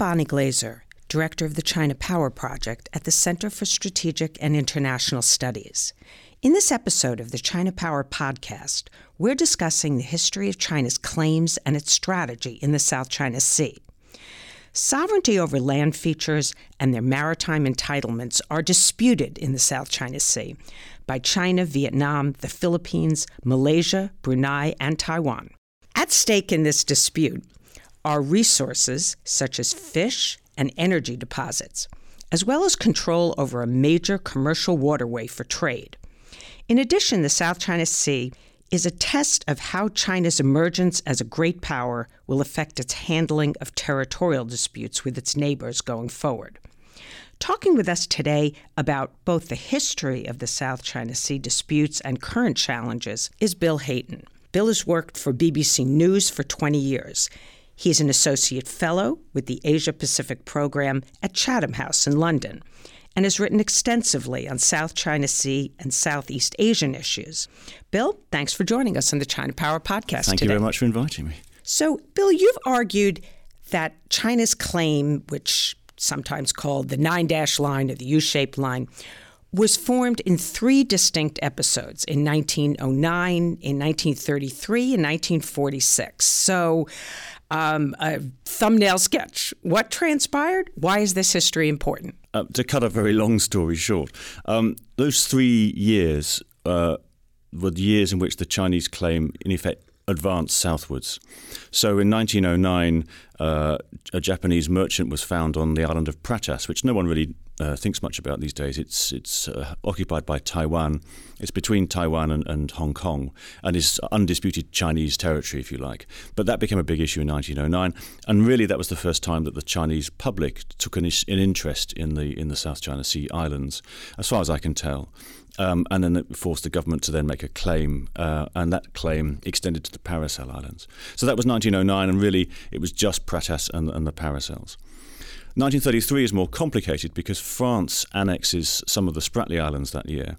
Bonnie Glaser, Director of the China Power Project at the Center for Strategic and International Studies. In this episode of the China Power podcast, we're discussing the history of China's claims and its strategy in the South China Sea. Sovereignty over land features and their maritime entitlements are disputed in the South China Sea by China, Vietnam, the Philippines, Malaysia, Brunei, and Taiwan. At stake in this dispute are resources such as fish and energy deposits, as well as control over a major commercial waterway for trade. In addition, the South China Sea is a test of how China's emergence as a great power will affect its handling of territorial disputes with its neighbors going forward. Talking with us today about both the history of the South China Sea disputes and current challenges is Bill Hayton. Bill has worked for BBC News for 20 years. He's an associate fellow with the Asia Pacific program at Chatham House in London and has written extensively on South China Sea and Southeast Asian issues. Bill, thanks for joining us on the China Power podcast Thank today. you very much for inviting me. So, Bill, you've argued that China's claim, which sometimes called the nine dash line or the U shaped line, was formed in three distinct episodes in 1909, in 1933, and 1946. So, um, a thumbnail sketch. What transpired? Why is this history important? Uh, to cut a very long story short, um, those three years uh, were the years in which the Chinese claim, in effect, advanced southwards. So in 1909, uh, a Japanese merchant was found on the island of Pratas, which no one really uh, thinks much about these days. It's it's uh, occupied by Taiwan. It's between Taiwan and, and, Hong Kong, and is undisputed Chinese territory, if you like. But that became a big issue in 1909, and really that was the first time that the Chinese public took an, an interest in the in the South China Sea islands, as far as I can tell. Um, and then it forced the government to then make a claim, uh, and that claim extended to the Paracel Islands. So that was 1909, and really it was just Pratas and, and the Paracels. 1933 is more complicated because France annexes some of the Spratly Islands that year,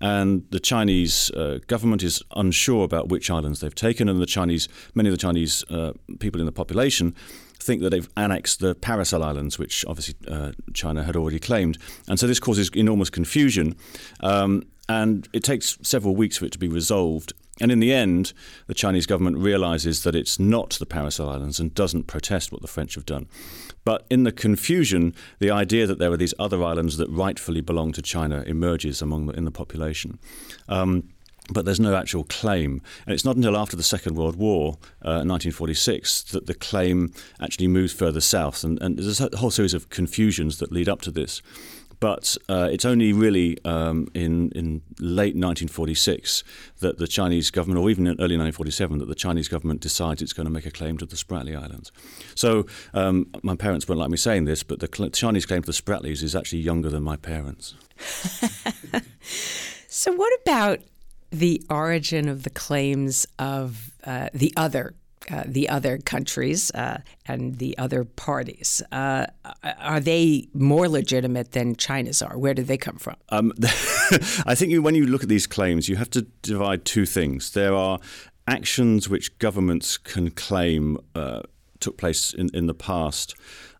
and the Chinese uh, government is unsure about which islands they've taken, and the Chinese, many of the Chinese uh, people in the population think that they've annexed the Paracel Islands, which obviously uh, China had already claimed, and so this causes enormous confusion. Um, and it takes several weeks for it to be resolved. And in the end, the Chinese government realizes that it's not the Paracel Islands and doesn't protest what the French have done. But in the confusion, the idea that there are these other islands that rightfully belong to China emerges among the, in the population. Um, but there's no actual claim. And it's not until after the Second World War, uh, 1946, that the claim actually moves further south. And, and, there's a whole series of confusions that lead up to this. But uh, it's only really um, in, in late 1946 that the Chinese government, or even in early 1947, that the Chinese government decides it's going to make a claim to the Spratly Islands. So um, my parents won't like me saying this, but the Chinese claim to the Spratlys is actually younger than my parents. so, what about the origin of the claims of uh, the other uh, the other countries uh, and the other parties. Uh, are they more legitimate than China's are? Where do they come from? Um, I think you, when you look at these claims, you have to divide two things. There are actions which governments can claim uh, took place in, in the past.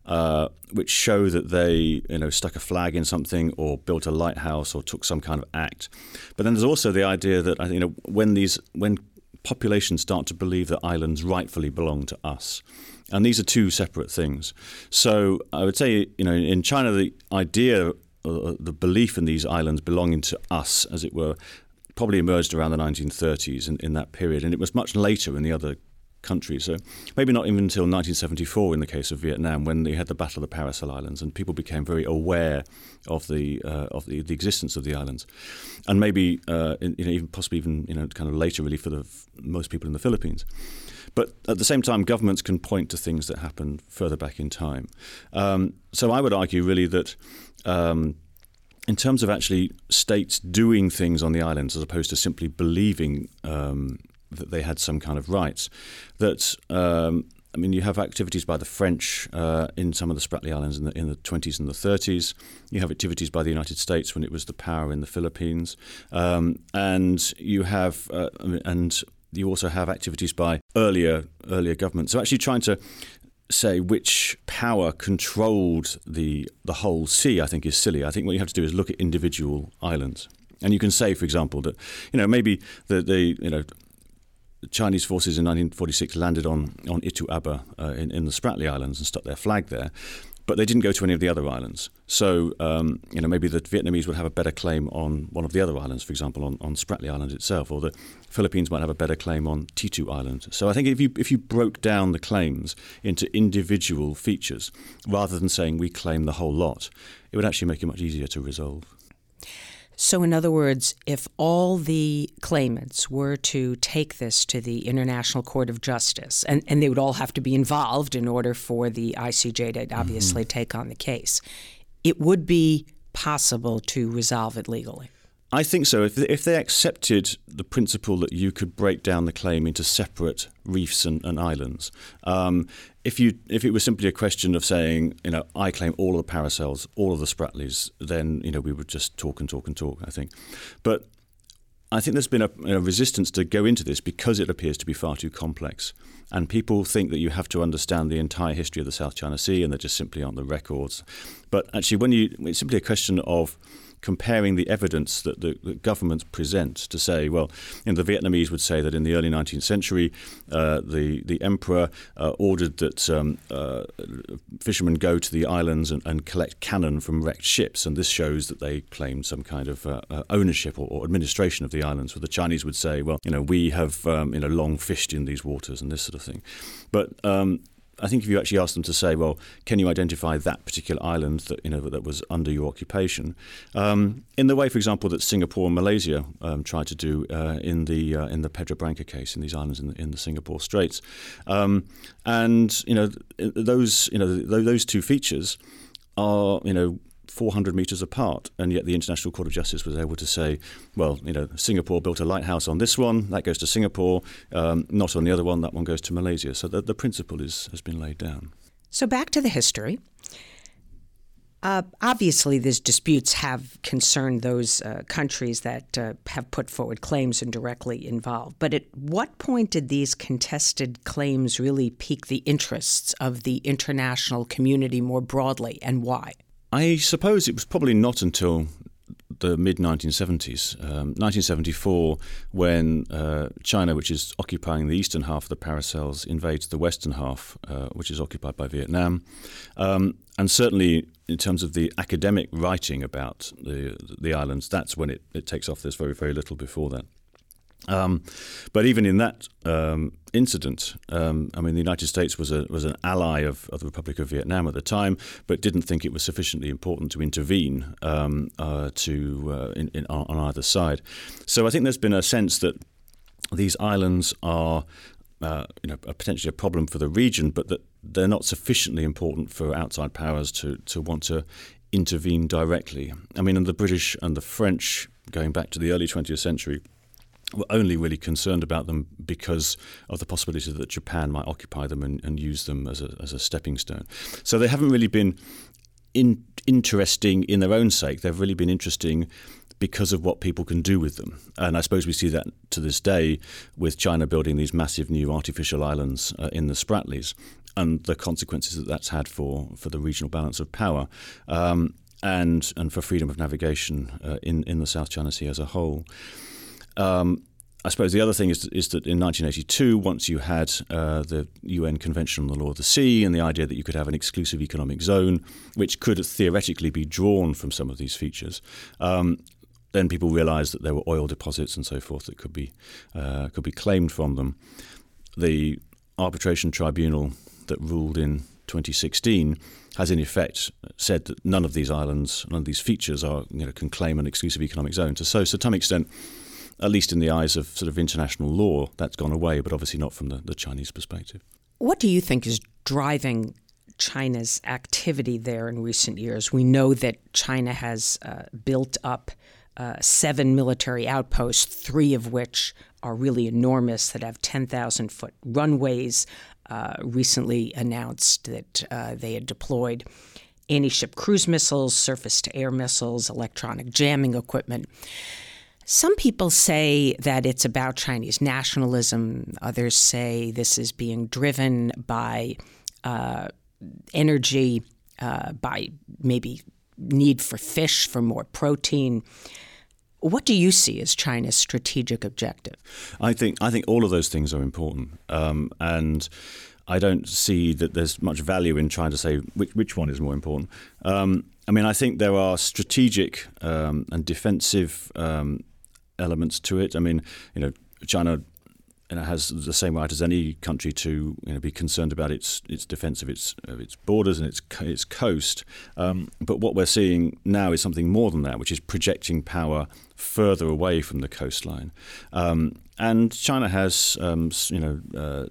Uh, which show that they, you know, stuck a flag in something or built a lighthouse or took some kind of act. But then there's also the idea that you know when these when populations start to believe that islands rightfully belong to us. And these are two separate things. So I would say, you know, in China, the idea, uh, the belief in these islands belonging to us, as it were, probably emerged around the 1930s in, in that period. And it was much later in the other countries. So maybe not even until 1974 in the case of Vietnam, when they had the Battle of the Paracel Islands, and people became very aware of the uh, of the, the, existence of the islands, and maybe uh, in, you know, even possibly even you know kind of later really for the most people in the Philippines. But at the same time, governments can point to things that happened further back in time. Um, so I would argue really that. Um, in terms of actually states doing things on the islands as opposed to simply believing um, that they had some kind of rights. That um, I mean, you have activities by the French uh, in some of the Spratly Islands in the, in the 20s and the 30s. You have activities by the United States when it was the power in the Philippines, um, and you have uh, and you also have activities by earlier earlier governments. So actually, trying to say which power controlled the the whole sea, I think is silly. I think what you have to do is look at individual islands. And you can say, for example, that you know maybe the, the you know Chinese forces in 1946 landed on on Itu Aba uh, in, in the Spratly Islands and stuck their flag there, but they didn't go to any of the other islands. So um, you know maybe the Vietnamese would have a better claim on one of the other islands, for example, on, on Spratly Island itself, or the Philippines might have a better claim on Thitu Island. So I think if you if you broke down the claims into individual features rather than saying we claim the whole lot, it would actually make it much easier to resolve. So, in other words, if all the claimants were to take this to the International Court of Justice, and, and they would all have to be involved in order for the ICJ to obviously mm-hmm. take on the case, it would be possible to resolve it legally. I think so. If, if they accepted the principle that you could break down the claim into separate reefs and, and islands, um, if you if it was simply a question of saying, you know, I claim all of the paracels, all of the Spratlys, then you know we would just talk and talk and talk. I think, but I think there's been a, a, resistance to go into this because it appears to be far too complex. And people think that you have to understand the entire history of the South China Sea and there just simply aren't the records. But actually, when you, it's simply a question of comparing the evidence that the, the governments present to say, well, you know, the Vietnamese would say that in the early 19th century, uh, the the emperor uh, ordered that um, uh, fishermen go to the islands and, and, collect cannon from wrecked ships, and this shows that they claimed some kind of uh, uh, ownership or, or, administration of the islands. Where the Chinese would say, well, you know, we have um, you know long fished in these waters and this sort of thing, but um, I think if you actually ask them to say, well, can you identify that particular island that you know that was under your occupation, um, in the way, for example, that Singapore and Malaysia um, tried to do uh, in the uh, in the Pedra Branca case in these islands in the, in the Singapore Straits, um, and you know those you know those two features are you know 400 metres apart, and yet the International Court of Justice was able to say, well, you know, Singapore built a lighthouse on this one, that goes to Singapore, um, not on the other one, that one goes to Malaysia. So the, the principle is, has been laid down. So back to the history. Uh, obviously, these disputes have concerned those uh, countries that uh, have put forward claims and directly involved. But at what point did these contested claims really pique the interests of the international community more broadly, and why? I suppose it was probably not until the mid 1970s, um, 1974, when uh, China, which is occupying the eastern half of the Paracels, invades the western half, uh, which is occupied by Vietnam. Um, and certainly, in terms of the academic writing about the the islands, that's when it, it takes off. There's very, very little before that. Um, but even in that um, incident, um, I mean, the United States was a was an ally of, of, the Republic of Vietnam at the time, but didn't think it was sufficiently important to intervene um, uh, to uh, in, in, on either side. So I think there's been a sense that these islands are. Uh, you know, potentially a problem for the region, but that they're not sufficiently important for outside powers to, to want to intervene directly. I mean, and the British and the French, going back to the early 20th century, were only really concerned about them because of the possibility that Japan might occupy them and, and use them as a, as a stepping stone. So they haven't really been in, interesting in their own sake. They've really been interesting because of what people can do with them. And I suppose we see that to this day with China building these massive new artificial islands uh, in the Spratlys and the consequences that that's had for, for the regional balance of power. Um, and, and for freedom of navigation uh, in, in the South China Sea as a whole. Um, I suppose the other thing is, is that in 1982, once you had uh, the UN Convention on the Law of the Sea and the idea that you could have an exclusive economic zone, which could theoretically be drawn from some of these features, um, then people realised that there were oil deposits and so forth that could be uh, could be claimed from them. The arbitration tribunal that ruled in 2016 has in effect said that none of these islands, none of these features are you know can claim an exclusive economic zone. So, so to some extent at least in the eyes of sort of international law, that's gone away, but obviously not from the, the Chinese perspective. What do you think is driving China's activity there in recent years? We know that China has uh, built up uh, seven military outposts, three of which are really enormous, that have 10,000 foot runways. Uh, recently announced that uh, they had deployed anti ship cruise missiles, surface to air missiles, electronic jamming equipment. Some people say that it's about Chinese nationalism. Others say this is being driven by uh, energy, uh, by maybe need for fish for more protein. What do you see as China's strategic objective? I think I think all of those things are important, um, and I don't see that there's much value in trying to say which, which one is more important. Um, I mean, I think there are strategic um, and defensive um, elements to it. I mean, you know, China you know, has the same right as any country to you know, be concerned about its its defence of its of its borders and its its coast. Um, but what we're seeing now is something more than that, which is projecting power further away from the coastline. Um, and China has, um, you know. Uh,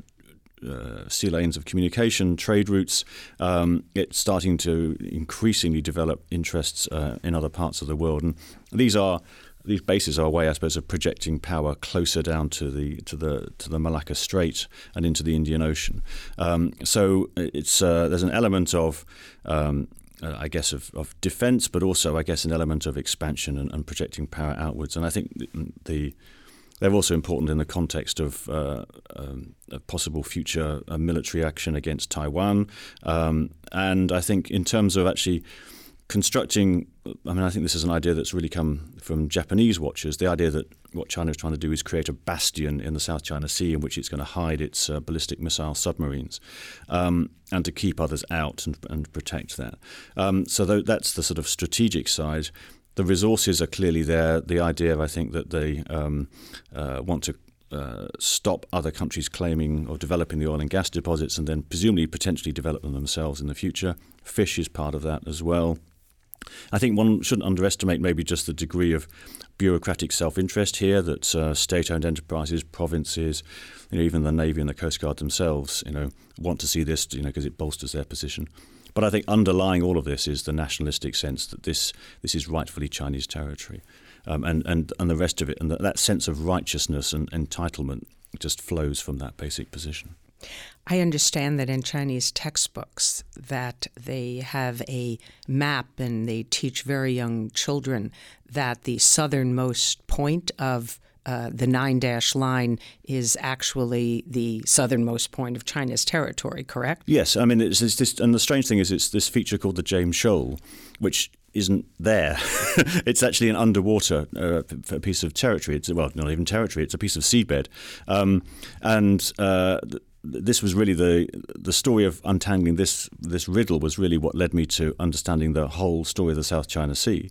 uh, sea lanes of communication, trade routes. Um, it's starting to increasingly develop interests uh, in other parts of the world, and these are these bases are a way, I suppose, of projecting power closer down to the to the to the Malacca Strait and into the Indian Ocean. Um, so it's uh, there's an element of um, uh, I guess of, of defence, but also I guess an element of expansion and, and projecting power outwards. And I think the, the they're also important in the context of uh, um, a possible future uh, military action against Taiwan. Um, and I think in terms of actually constructing, I mean, I think this is an idea that's really come from Japanese watchers. The idea that what China is trying to do is create a bastion in the South China Sea in which it's going to hide its uh, ballistic missile submarines um, and to keep others out and, and protect that. Um, so th- that's the sort of strategic side. The resources are clearly there. The idea, I think, that they um, uh, want to uh, stop other countries claiming or developing the oil and gas deposits and then presumably potentially develop them themselves in the future. Fish is part of that as well. I think one shouldn't underestimate maybe just the degree of bureaucratic self-interest here that uh, state-owned enterprises, provinces, you know, even the Navy and the Coast Guard themselves, you know, want to see this, you know, because it bolsters their position. But I think underlying all of this is the nationalistic sense that this this is rightfully Chinese territory, um, and and and the rest of it, and that, that sense of righteousness and entitlement just flows from that basic position. I understand that in Chinese textbooks that they have a map and they teach very young children that the southernmost point of uh, the nine dash line is actually the southernmost point of China's territory, correct? Yes, I mean, it's, it's and the strange thing is, it's this feature called the James Shoal, which isn't there. it's actually an underwater uh, piece of territory. It's well, not even territory. It's a piece of seabed, um, and uh, this was really the the story of untangling this this riddle was really what led me to understanding the whole story of the South China Sea.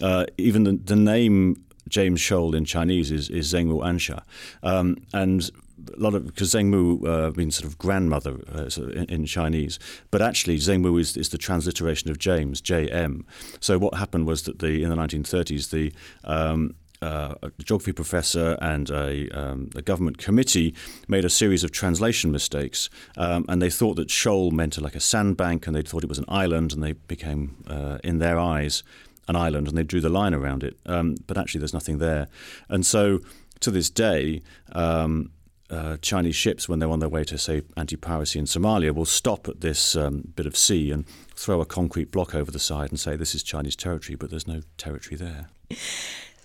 Uh, even the, the name James Shoal in Chinese is, is Zengmu Ansha, um, and a lot of because Zengmu uh, means sort of grandmother uh, in, in, Chinese, but actually Zengmu is, is the transliteration of James J M. So what happened was that the in the 1930s the um, uh, a geography professor and a, um, a, government committee made a series of translation mistakes, um, and they thought that shoal meant like a sandbank, and they thought it was an island, and they became, uh, in their eyes, an island, and they drew the line around it. Um, but actually, there's nothing there, and so to this day. Um, uh, Chinese ships, when they're on their way to, say, anti piracy in Somalia, will stop at this um, bit of sea and throw a concrete block over the side and say, This is Chinese territory, but there's no territory there.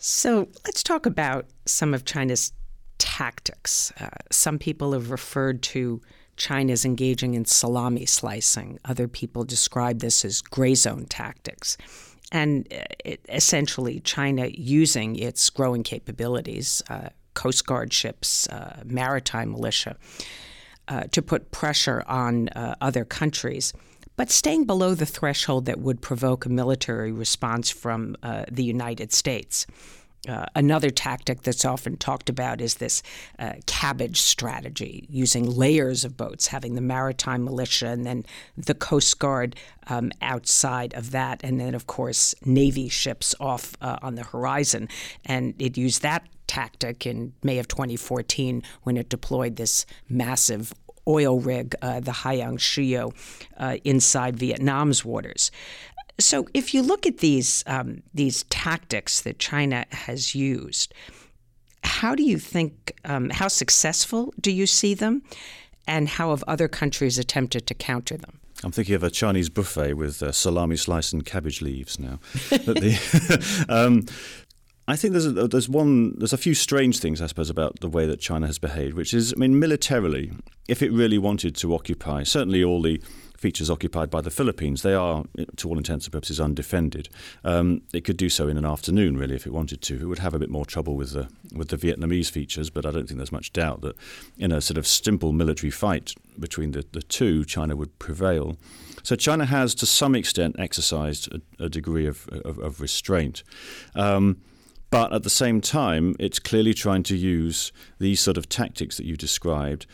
So let's talk about some of China's tactics. Uh, some people have referred to China's engaging in salami slicing. Other people describe this as gray zone tactics. And uh, it, essentially, China using its growing capabilities, uh, Coast Guard ships, uh, maritime militia, uh, to put pressure on uh, other countries but staying below the threshold that would provoke a military response from uh, the United States. Uh, another tactic that's often talked about is this uh, cabbage strategy, using layers of boats, having the maritime militia and then the Coast Guard um, outside of that, and then, of course, Navy ships off uh, on the horizon. And it used that tactic in May of 2014 when it deployed this massive oil rig, uh, the Haiyang Shiyou, uh, inside Vietnam's waters. So, if you look at these um, these tactics that China has used, how do you think? Um, how successful do you see them, and how have other countries attempted to counter them? I'm thinking of a Chinese buffet with uh, salami slice and cabbage leaves now. the, um, I think there's a, there's one there's a few strange things I suppose about the way that China has behaved, which is I mean militarily, if it really wanted to occupy certainly all the features occupied by the Philippines, they are to all intents and purposes undefended. Um, it could do so in an afternoon really if it wanted to. It would have a bit more trouble with the with the Vietnamese features, but I don't think there's much doubt that in a sort of simple military fight between the, the two, China would prevail. So China has to some extent exercised a, a degree of, of, of restraint. Um, but at the same time, it's clearly trying to use these sort of tactics that you described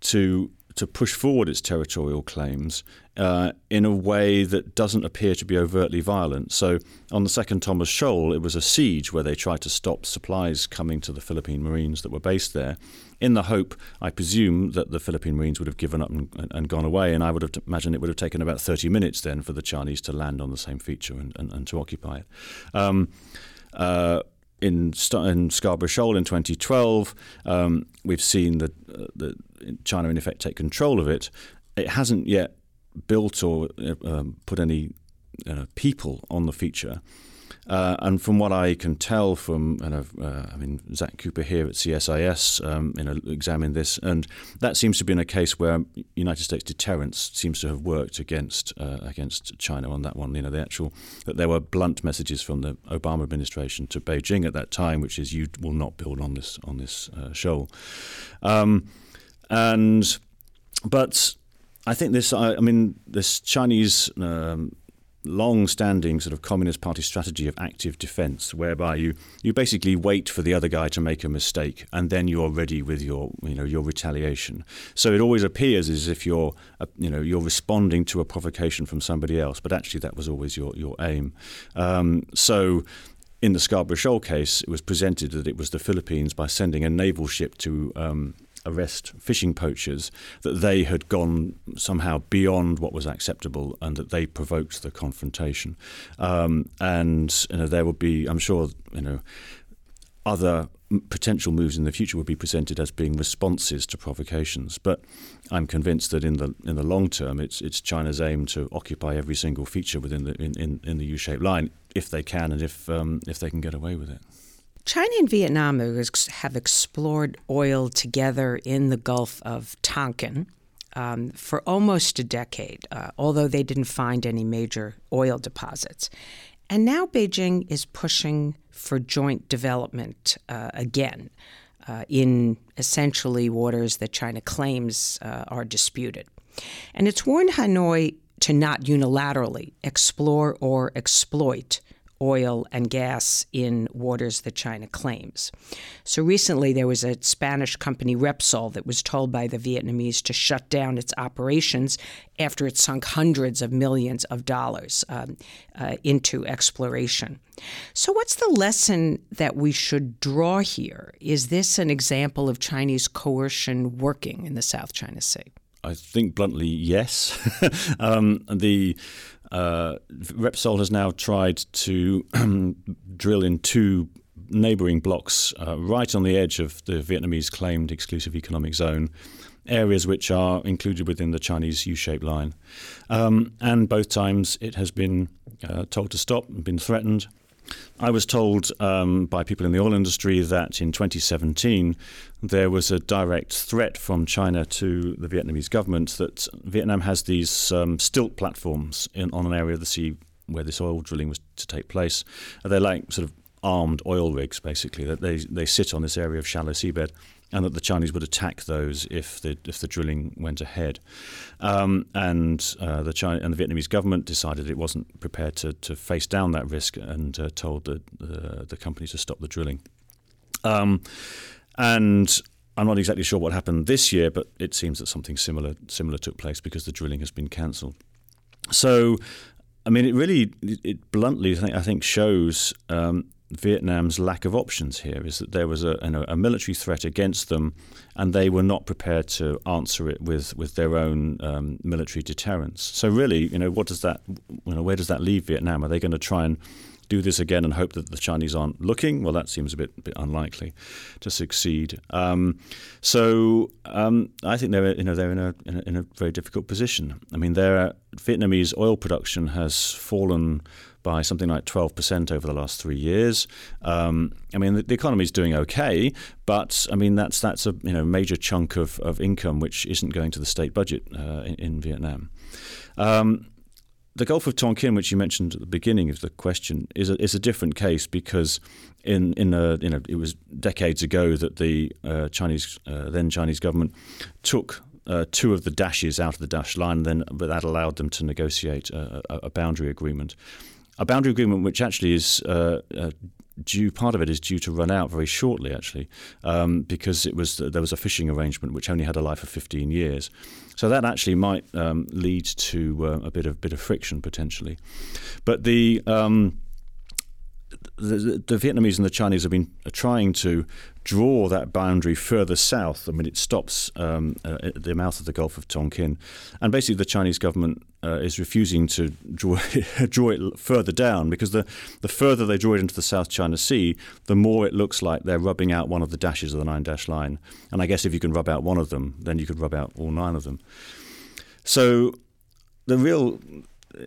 to to push forward its territorial claims uh, in a way that doesn't appear to be overtly violent. So, on the second Thomas Shoal, it was a siege where they tried to stop supplies coming to the Philippine Marines that were based there, in the hope, I presume, that the Philippine Marines would have given up and, and gone away. And I would have imagined it would have taken about 30 minutes then for the Chinese to land on the same feature and, and, and to occupy it. Um, uh, in, in Scarborough Shoal in 2012, um, we've seen that, uh, China, in effect, take control of it. It hasn't yet built or uh, um, put any uh, people on the feature. Uh, and from what I can tell from, know, uh, I mean, Zach Cooper here at CSIS, um, you know, examined this, and that seems to have been a case where United States deterrence seems to have worked against uh, against China on that one. You know, the actual that there were blunt messages from the Obama administration to Beijing at that time, which is you will not build on this on this uh, shoal, um, and but I think this, I, I mean, this Chinese um, long-standing sort of Communist Party strategy of active defence, whereby you, you basically wait for the other guy to make a mistake, and then you're ready with your you know your retaliation. So it always appears as if you're uh, you know you're responding to a provocation from somebody else, but actually that was always your your aim. Um, so. In the Scarborough Shoal case, it was presented that it was the Philippines by sending a naval ship to um, arrest fishing poachers, that they had gone somehow beyond what was acceptable and that they provoked the confrontation. Um, and you know, there would be, I'm sure, you know, other potential moves in the future would be presented as being responses to provocations. But I'm convinced that in the in the long term, it's it's China's aim to occupy every single feature within the in, in, in the U-shaped line if they can and if um, if they can get away with it. China and Vietnam have explored oil together in the Gulf of Tonkin um, for almost a decade, uh, although they didn't find any major oil deposits. And now Beijing is pushing for joint development uh, again uh, in essentially waters that China claims uh, are disputed. And it's warned Hanoi to not unilaterally explore or exploit oil and gas in waters that China claims. So recently, there was a Spanish company, Repsol, that was told by the Vietnamese to shut down its operations after it sunk hundreds of millions of dollars um, uh, into exploration. So, what's the lesson that we should draw here? Is this an example of Chinese coercion working in the South China Sea? I think bluntly, yes. um, the uh, Repsol has now tried to drill in two neighbouring blocks uh, right on the edge of the Vietnamese claimed exclusive economic zone, areas which are included within the Chinese U shaped line. Um, and both times it has been uh, told to stop and been threatened. I was told um, by people in the oil industry that in 2017 there was a direct threat from China to the Vietnamese government that Vietnam has these um, stilt platforms in, on an area of the sea where this oil drilling was to take place. They're like sort of armed oil rigs, basically. That they they sit on this area of shallow seabed and that the Chinese would attack those if the if the drilling went ahead. Um, and uh, the China and the Vietnamese government decided it wasn't prepared to, to face down that risk and uh, told the, the, company to stop the drilling. Um, and I'm not exactly sure what happened this year, but it seems that something similar similar took place because the drilling has been cancelled. So, I mean, it really, it bluntly, I think, I think shows um, Vietnam's lack of options here is that there was a, a, military threat against them, and they were not prepared to answer it with, with their own um, military deterrence. So really, you know, what does that, you know, where does that leave Vietnam? Are they going to try and do this again and hope that the Chinese aren't looking. Well, that seems a bit, bit unlikely to succeed. Um, so um, I think they're you know they're in a, in a, in a very difficult position. I mean, their Vietnamese oil production has fallen by something like 12% over the last three years. Um, I mean, the, the economy is doing okay, but I mean that's that's a you know major chunk of, of income which isn't going to the state budget uh, in, in, Vietnam. Um, the Gulf of Tonkin, which you mentioned at the beginning of the question, is a, is a different case because in in a, you know it was decades ago that the uh, Chinese uh, then Chinese government took uh, two of the dashes out of the dash line, then but that allowed them to negotiate a, a, boundary agreement a boundary agreement which actually is uh, uh, due. Part of it is due to run out very shortly, actually, um, because it was there was a fishing arrangement which only had a life of 15 years. So that actually might um, lead to uh, a bit of bit of friction potentially. But the um, the, the, Vietnamese and the Chinese have been trying to draw that boundary further south. I mean, it stops um, uh, at the mouth of the Gulf of Tonkin, and basically the Chinese government uh, is refusing to draw it, draw it further down because the the further they draw it into the South China Sea, the more it looks like they're rubbing out one of the dashes of the nine dash line. And I guess if you can rub out one of them, then you could rub out all nine of them. So the real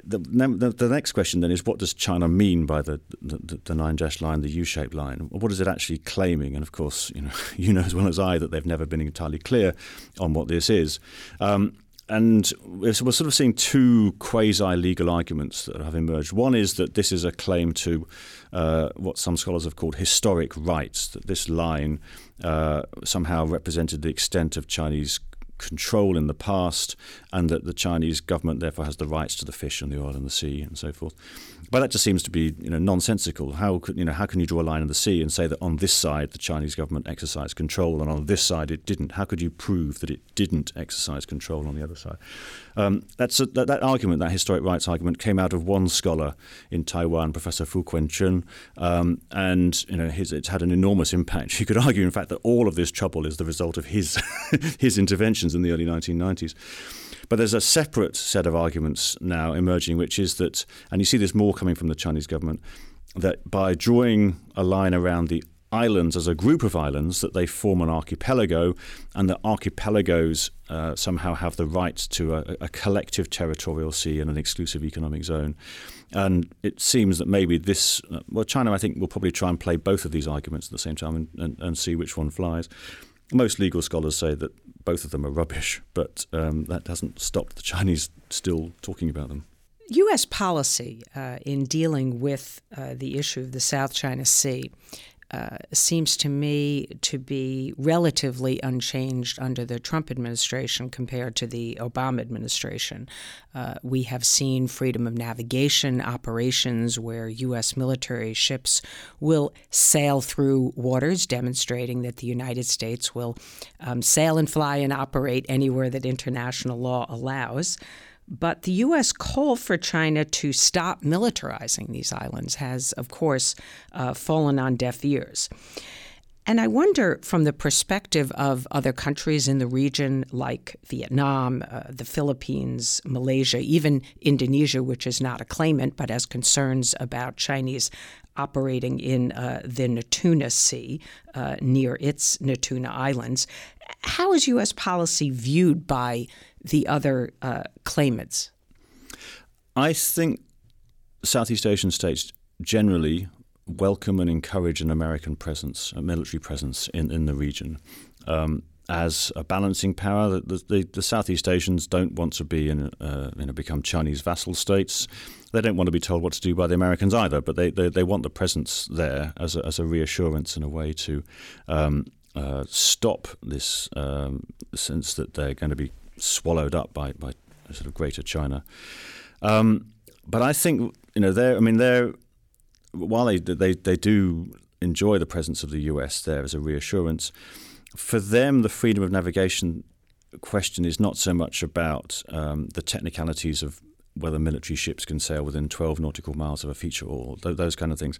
the, the, the, next question then is what does China mean by the, the, the nine dash line, the U shaped line? What is it actually claiming? And of course, you know, you know as well as I that they've never been entirely clear on what this is. Um, and we're sort of seeing two quasi legal arguments that have emerged. One is that this is a claim to uh, what some scholars have called historic rights, that this line uh, somehow represented the extent of Chinese control in the past, and that the Chinese government therefore has the rights to the fish and the oil and the sea and so forth. But that just seems to be you know nonsensical. How could you know how can you draw a line in the sea and say that on this side the Chinese government exercised control and on this side it didn't? How could you prove that it didn't exercise control on the other side? Um, that's a, that, that, argument, that historic rights argument, came out of one scholar in Taiwan, Professor Fu Kuen-chen, um, and you know his, it's had an enormous impact. You could argue, in fact, that all of this trouble is the result of his his interventions in the early 1990s. But there's a separate set of arguments now emerging, which is that, and you see this more coming from the Chinese government, that by drawing a line around the islands as a group of islands that they form an archipelago, and that archipelagos uh, somehow have the right to a, a, collective territorial sea and an exclusive economic zone. And it seems that maybe this, uh, well, China, I think, will probably try and play both of these arguments at the same time and, and, and see which one flies. Most legal scholars say that both of them are rubbish, but um, that hasn't stopped the Chinese still talking about them. U.S. policy uh, in dealing with uh, the issue of the South China Sea uh, seems to me to be relatively unchanged under the Trump administration compared to the Obama administration. Uh, we have seen freedom of navigation operations where U.S. military ships will sail through waters, demonstrating that the United States will um, sail and fly and operate anywhere that international law allows. But the U.S. call for China to stop militarizing these islands has, of course, uh, fallen on deaf ears. And I wonder, from the perspective of other countries in the region like Vietnam, uh, the Philippines, Malaysia, even Indonesia, which is not a claimant but has concerns about Chinese operating in uh, the Natuna Sea uh, near its Natuna Islands, how is U.S. policy viewed by the other uh, claimants? I think Southeast Asian states generally welcome and encourage an American presence, a military presence in, in the region. Um, as a balancing power, the, the, the, Southeast Asians don't want to be in, uh, you know, become Chinese vassal states. They don't want to be told what to do by the Americans either, but they, they, they want the presence there as a, as a reassurance and a way to um, uh, stop this um, sense that they're going to be swallowed up by, by sort of Greater China. Um, but I think you know they're I mean they're while they they they do enjoy the presence of the U.S. there as a reassurance. For them, the freedom of navigation question is not so much about um, the technicalities of whether military ships can sail within 12 nautical miles of a feature or th- those kind of things.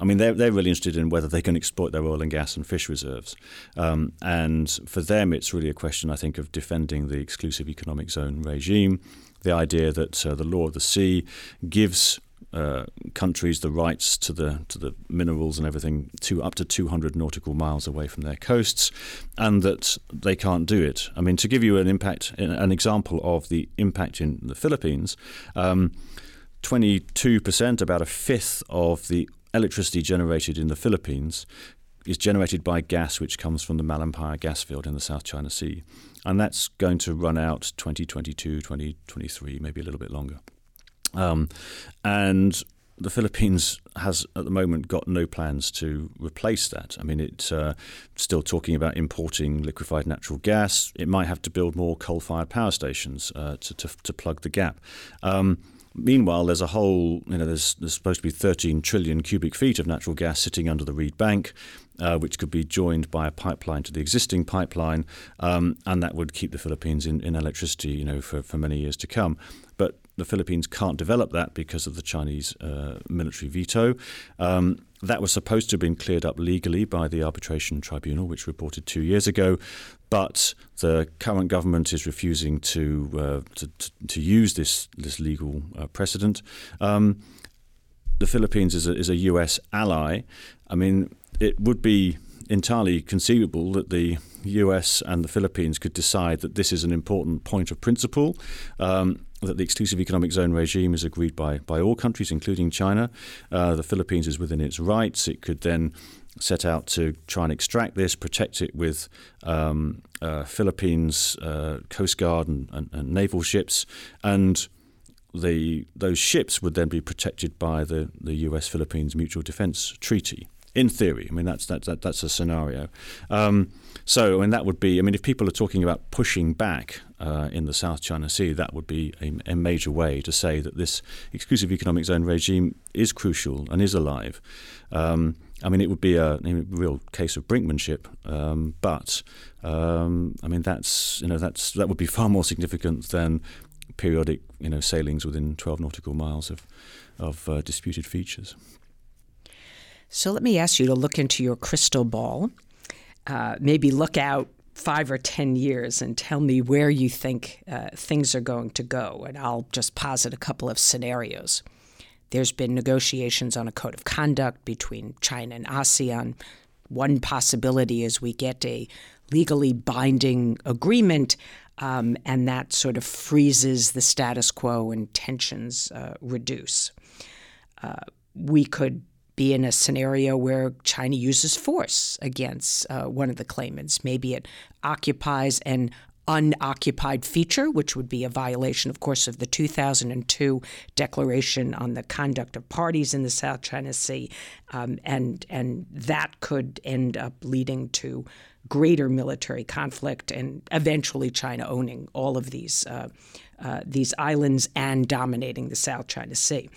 I mean, they're, they're really interested in whether they can exploit their oil and gas and fish reserves. Um, and for them, it's really a question, I think, of defending the exclusive economic zone regime, the idea that uh, the law of the sea gives uh, countries the rights to the to the minerals and everything to up to 200 nautical miles away from their coasts, and that they can't do it. I mean, to give you an impact, an example of the impact in the Philippines. Um, 22%, about a fifth of the electricity generated in the Philippines is generated by gas which comes from the Malampaya gas field in the South China Sea. And that's going to run out 2022, 2023, maybe a little bit longer. Um, and the Philippines has at the moment got no plans to replace that. I mean, it's uh, still talking about importing liquefied natural gas. It might have to build more coal-fired power stations uh, to, to, to plug the gap. Um, Meanwhile, there's a whole, you know, there's, there's supposed to be 13 trillion cubic feet of natural gas sitting under the Reed Bank, uh, which could be joined by a pipeline to the existing pipeline, um, and that would keep the Philippines in, in electricity, you know, for, for many years to come. But the Philippines can't develop that because of the Chinese uh, military veto. Um, that was supposed to have been cleared up legally by the arbitration tribunal, which reported two years ago. But the current government is refusing to uh, to, to, use this this legal uh, precedent. Um, the Philippines is a, is a U.S. ally. I mean, it would be entirely conceivable that the US and the Philippines could decide that this is an important point of principle. Um, that the exclusive economic zone regime is agreed by, by all countries, including China. Uh, the Philippines is within its rights. It could then set out to try and extract this, protect it with um, uh, Philippines uh, Coast Guard and, and, and, naval ships, and the those ships would then be protected by the, the U.S. Philippines Mutual Defense Treaty in theory. I mean, that's that, that that's a scenario. Um, so, I mean, that would be. I mean, if people are talking about pushing back uh, in the South China Sea, that would be a, a, major way to say that this exclusive economic zone regime is crucial and is alive. Um, I mean, it would be a, a real case of brinkmanship, um, but um, I mean, that's you know that's that would be far more significant than periodic you know sailings within 12 nautical miles of of uh, disputed features. So let me ask you to look into your crystal ball, uh, maybe look out five or 10 years and tell me where you think uh, things are going to go. And I'll just posit a couple of scenarios. There's been negotiations on a code of conduct between China and ASEAN. One possibility is we get a legally binding agreement, um, and that sort of freezes the status quo and tensions uh, reduce. Uh, we could be in a scenario where China uses force against uh, one of the claimants. Maybe it occupies an unoccupied feature, which would be a violation, of course, of the 2002 Declaration on the Conduct of Parties in the South China Sea, um, and and that could end up leading to greater military conflict and eventually China owning all of these uh, uh, these islands and dominating the South China Sea.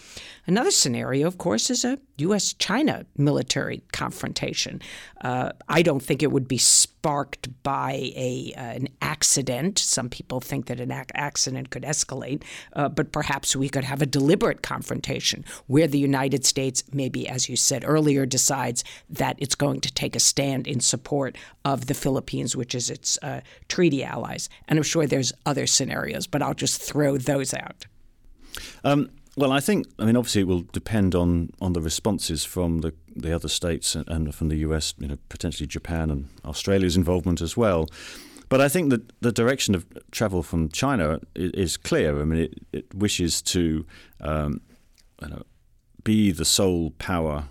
Another scenario, of course, is a U.S. China military confrontation. Uh, I don't think it would be sparked by a uh, an accident. Some people think that an ac- accident could escalate, uh, but perhaps we could have a deliberate confrontation where the United States, maybe as you said earlier, decides that it's going to take a stand in support of the Philippines, which is its uh, treaty allies. And I'm sure there's other scenarios, but I'll just throw those out. Um, well, I think I mean obviously it will depend on, on the responses from the, the other states and, from the US, you know, potentially Japan and Australia's involvement as well. But I think that the direction of travel from China is clear. I mean, it, it wishes to um, know, be the sole power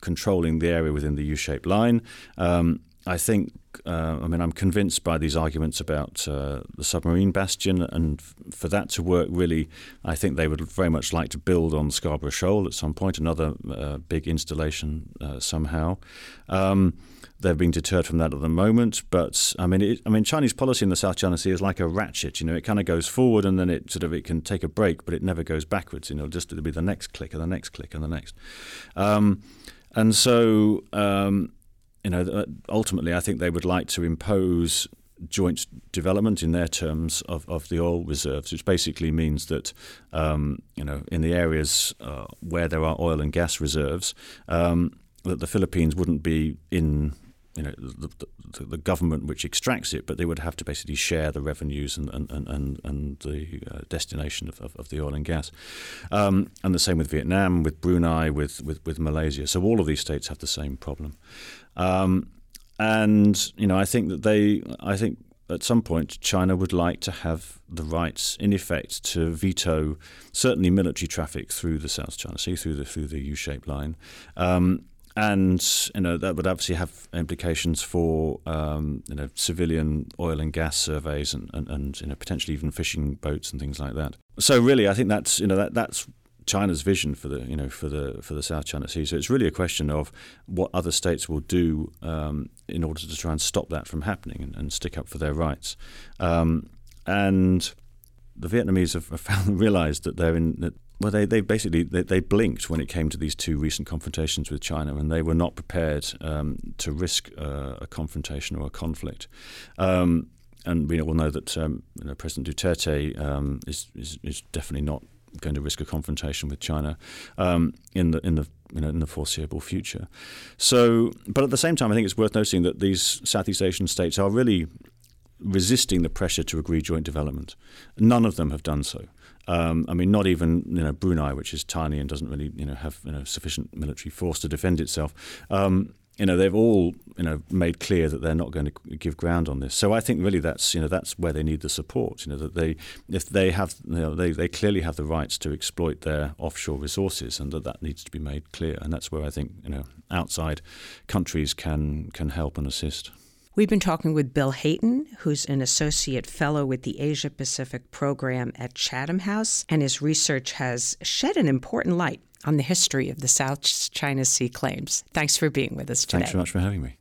controlling the area within the U-shaped line. Um, I think, uh, I mean, I'm convinced by these arguments about uh, the submarine bastion, and f- for that to work, really, I think they would very much like to build on Scarborough Shoal at some point, another uh, big installation uh, somehow. Um, they're being deterred from that at the moment, but I mean, it, I mean, Chinese policy in the South China Sea is like a ratchet. You know, it kind of goes forward and then it sort of it can take a break, but it never goes backwards. You know, just it'll be the next click and the next click and the next. Um, and so. Um, you know, ultimately, I think they would like to impose joint development in their terms of, of the oil reserves, which basically means that um, you know in the areas uh, where there are oil and gas reserves, um, that the Philippines wouldn't be in you know the, the, the, government which extracts it, but they would have to basically share the revenues and and and, and the uh, destination of, of, of, the oil and gas. Um, and the same with Vietnam, with Brunei, with, with with Malaysia. So all of these states have the same problem. Um, and you know, I think that they, I think at some point, China would like to have the rights, in effect, to veto certainly military traffic through the South China Sea, through the through the U-shaped line. Um, and you know that would obviously have implications for um, you know civilian oil and gas surveys and, and, and, you know potentially even fishing boats and things like that. So really, I think that's you know that that's China's vision for the you know for the for the South China Sea. So it's really a question of what other states will do um, in order to try and stop that from happening and, and stick up for their rights. Um, and the Vietnamese have, found, realized that they're in that. Well, they, they basically they, they, blinked when it came to these two recent confrontations with China, and they were not prepared um, to risk uh, a confrontation or a conflict. Um, and we all know that um, you know, President Duterte um, is, is, is definitely not going to risk a confrontation with China um, in the in the you know, in the foreseeable future. So, but at the same time, I think it's worth noting that these Southeast Asian states are really resisting the pressure to agree joint development. None of them have done so. Um, I mean, not even you know Brunei, which is tiny and doesn't really you know have you know, sufficient military force to defend itself. Um, you know they've all you know made clear that they're not going to give ground on this. So I think really that's you know that's where they need the support. You know that they if they have you know they, they clearly have the rights to exploit their offshore resources and that that needs to be made clear. And that's where I think you know outside countries can can help and assist. We've been talking with Bill Hayton, who's an associate fellow with the Asia Pacific program at Chatham House, and his research has shed an important light on the history of the South China Sea claims. Thanks for being with us today. Thanks so much for having me.